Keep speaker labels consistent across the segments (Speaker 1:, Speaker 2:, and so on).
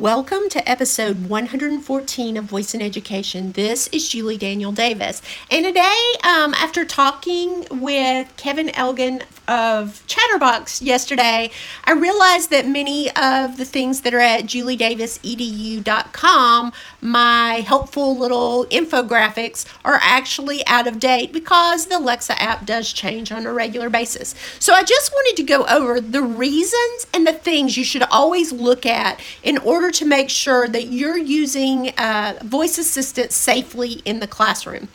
Speaker 1: Welcome to episode 114 of Voice in Education. This is Julie Daniel Davis. And today, um, after talking with Kevin Elgin of Chatterbox yesterday, I realized that many of the things that are at juliedavisedu.com, my helpful little infographics, are actually out of date because the Alexa app does change on a regular basis. So I just wanted to go over the reasons and the things you should always look at in order to make sure that you're using uh, voice assistant safely in the classroom.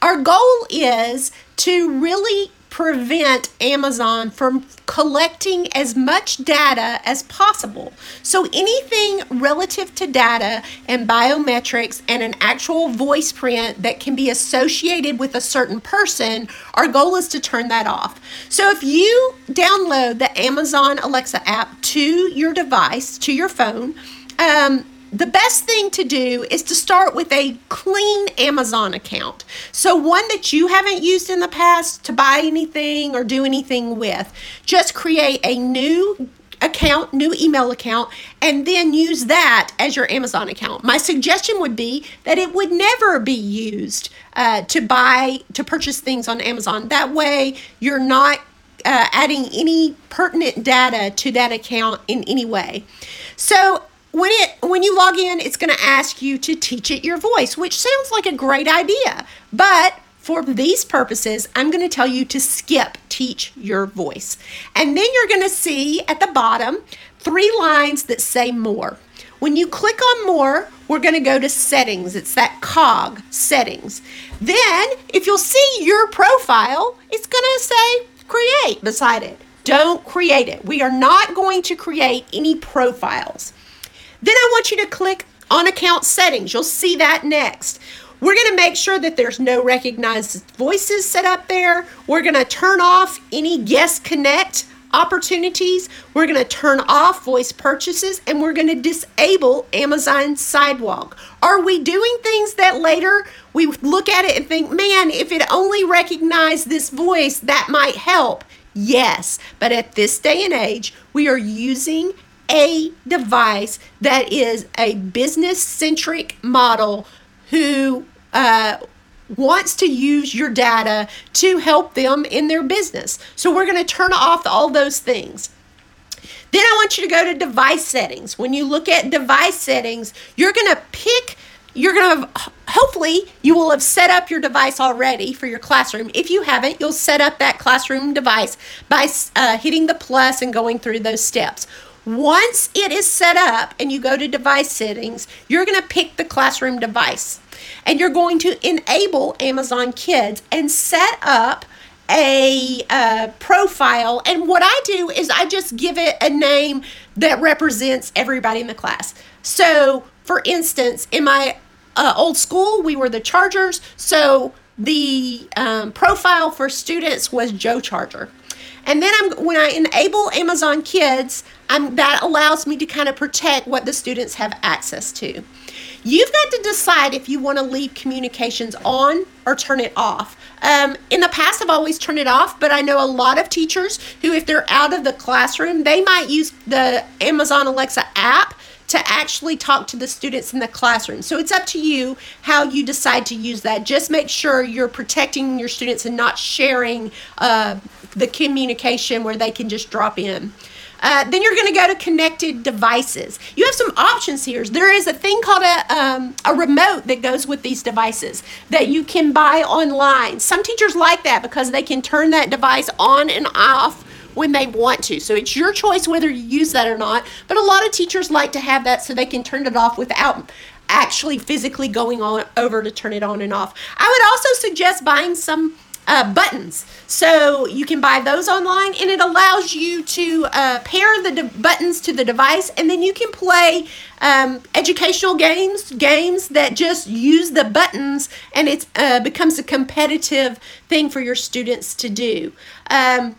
Speaker 1: Our goal is to really prevent Amazon from collecting as much data as possible. So, anything relative to data and biometrics and an actual voice print that can be associated with a certain person, our goal is to turn that off. So, if you download the Amazon Alexa app to your device, to your phone, um, the best thing to do is to start with a clean Amazon account. So, one that you haven't used in the past to buy anything or do anything with. Just create a new account, new email account, and then use that as your Amazon account. My suggestion would be that it would never be used uh, to buy, to purchase things on Amazon. That way, you're not uh, adding any pertinent data to that account in any way. So, when it when you log in, it's going to ask you to teach it your voice, which sounds like a great idea. But for these purposes, I'm going to tell you to skip teach your voice. And then you're going to see at the bottom three lines that say more. When you click on more, we're going to go to settings. It's that cog settings. Then, if you'll see your profile, it's going to say create beside it. Don't create it. We are not going to create any profiles. Then I want you to click on account settings. You'll see that next. We're going to make sure that there's no recognized voices set up there. We're going to turn off any guest connect opportunities. We're going to turn off voice purchases and we're going to disable Amazon Sidewalk. Are we doing things that later we look at it and think, man, if it only recognized this voice, that might help? Yes, but at this day and age, we are using a device that is a business centric model who uh, wants to use your data to help them in their business. So we're going to turn off all those things. Then I want you to go to device settings. When you look at device settings, you're going to pick you're going to hopefully you will have set up your device already for your classroom if you haven't you'll set up that classroom device by uh, hitting the plus and going through those steps once it is set up and you go to device settings, you're going to pick the classroom device and you're going to enable Amazon Kids and set up a uh, profile. And what I do is I just give it a name that represents everybody in the class. So, for instance, in my uh, old school, we were the Chargers. So, the um, profile for students was Joe Charger. And then I'm when I enable Amazon Kids, I'm, that allows me to kind of protect what the students have access to. You've got to decide if you want to leave communications on or turn it off. Um, in the past, I've always turned it off, but I know a lot of teachers who, if they're out of the classroom, they might use the Amazon Alexa app to actually talk to the students in the classroom. So it's up to you how you decide to use that. Just make sure you're protecting your students and not sharing uh, the communication where they can just drop in. Uh, then you're going to go to connected devices. You have some options here. There is a thing called a, um, a remote that goes with these devices that you can buy online. Some teachers like that because they can turn that device on and off when they want to. So it's your choice whether you use that or not. But a lot of teachers like to have that so they can turn it off without actually physically going on over to turn it on and off. I would also suggest buying some uh, buttons. So you can buy those online, and it allows you to uh, pair the de- buttons to the device, and then you can play um, educational games, games that just use the buttons, and it uh, becomes a competitive thing for your students to do. Um,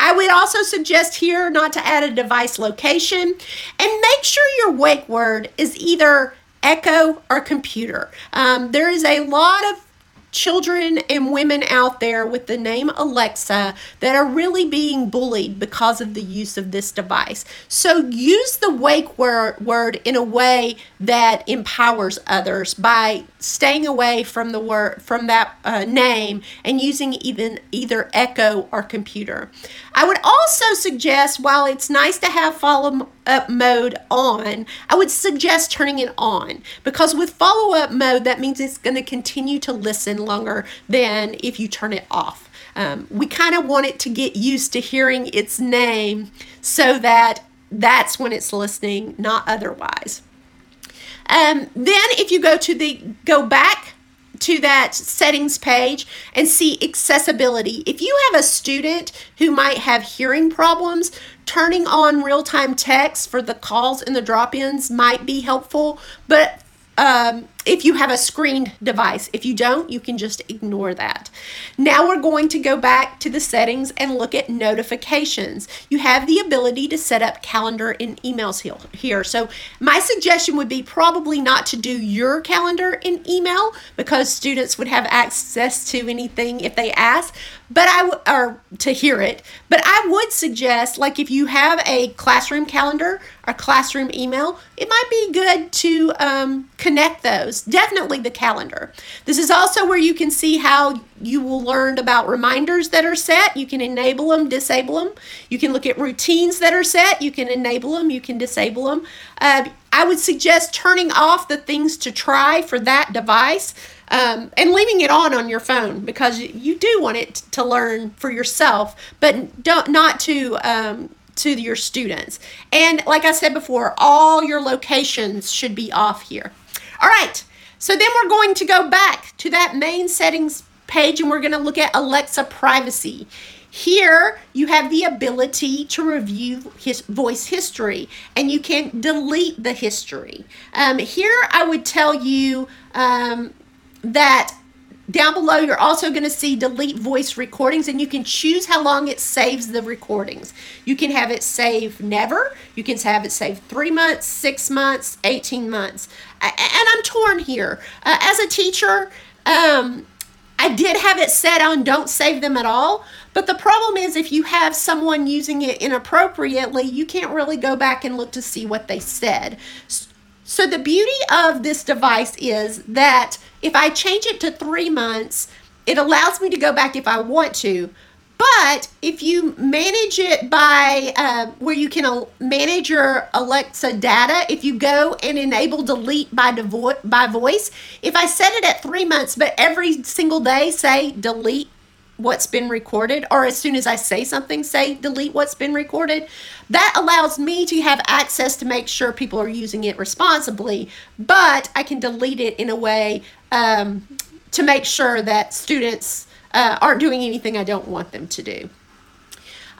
Speaker 1: I would also suggest here not to add a device location and make sure your wake word is either echo or computer. Um, there is a lot of children and women out there with the name Alexa that are really being bullied because of the use of this device. So use the wake word in a way that empowers others by staying away from the word from that uh, name and using even either Echo or computer. I would also suggest while it's nice to have follow up mode on, I would suggest turning it on because with follow up mode that means it's going to continue to listen longer than if you turn it off. Um, we kind of want it to get used to hearing its name so that that's when it's listening, not otherwise. Um, then if you go to the go back to that settings page and see accessibility. If you have a student who might have hearing problems, turning on real-time text for the calls and the drop-ins might be helpful, but um, if you have a screened device. If you don't, you can just ignore that. Now we're going to go back to the settings and look at notifications. You have the ability to set up calendar and emails here. So my suggestion would be probably not to do your calendar in email because students would have access to anything if they ask, but I w- or to hear it. But I would suggest like if you have a classroom calendar or classroom email, it might be good to um, connect those definitely the calendar. This is also where you can see how you will learn about reminders that are set. You can enable them, disable them. You can look at routines that are set. You can enable them, you can disable them. Uh, I would suggest turning off the things to try for that device. Um, and leaving it on on your phone because you do want it to learn for yourself, but don't not to um, to your students. And like I said before, all your locations should be off here. All right, so then we're going to go back to that main settings page and we're going to look at Alexa privacy. Here, you have the ability to review his voice history and you can delete the history. Um, here, I would tell you um, that down below, you're also going to see delete voice recordings, and you can choose how long it saves the recordings. You can have it save never. You can have it save three months, six months, 18 months. And I'm torn here. Uh, as a teacher, um, I did have it set on don't save them at all. But the problem is, if you have someone using it inappropriately, you can't really go back and look to see what they said. So the beauty of this device is that if I change it to three months, it allows me to go back if I want to. But if you manage it by uh, where you can manage your Alexa data, if you go and enable delete by, devo- by voice, if I set it at three months, but every single day say delete what's been recorded, or as soon as I say something, say delete what's been recorded. That allows me to have access to make sure people are using it responsibly, but I can delete it in a way um, to make sure that students uh, aren't doing anything I don't want them to do.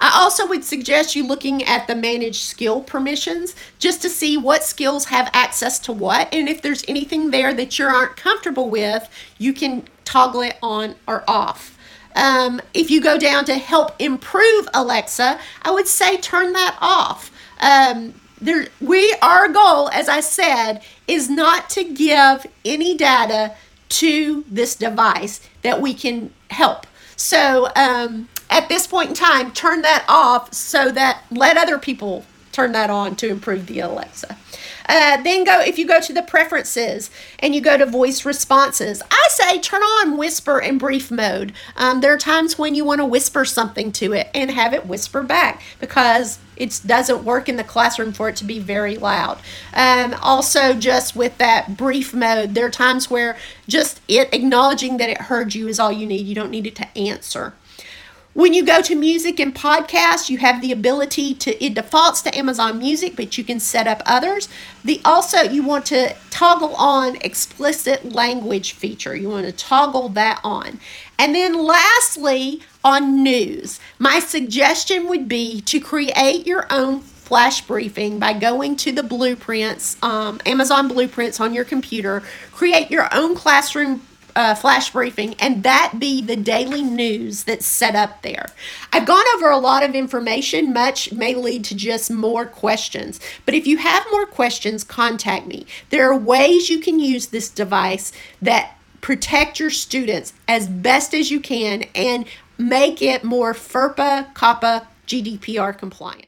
Speaker 1: I also would suggest you looking at the manage skill permissions just to see what skills have access to what. And if there's anything there that you aren't comfortable with, you can toggle it on or off. Um, if you go down to help improve Alexa, I would say turn that off. Um, there, we our goal, as I said, is not to give any data to this device that we can help. So um, at this point in time, turn that off so that let other people turn that on to improve the Alexa. Uh, then go, if you go to the preferences and you go to voice responses, I say turn on whisper and brief mode. Um, there are times when you want to whisper something to it and have it whisper back because it doesn't work in the classroom for it to be very loud. Um, also, just with that brief mode, there are times where just it acknowledging that it heard you is all you need. You don't need it to answer. When you go to music and podcasts, you have the ability to, it defaults to Amazon Music, but you can set up others. The Also, you want to toggle on explicit language feature. You want to toggle that on. And then lastly, on news, my suggestion would be to create your own flash briefing by going to the blueprints, um, Amazon blueprints on your computer, create your own classroom uh, flash briefing and that be the daily news that's set up there. I've gone over a lot of information, much may lead to just more questions. But if you have more questions, contact me. There are ways you can use this device that protect your students as best as you can and make it more FERPA, COPPA, GDPR compliant.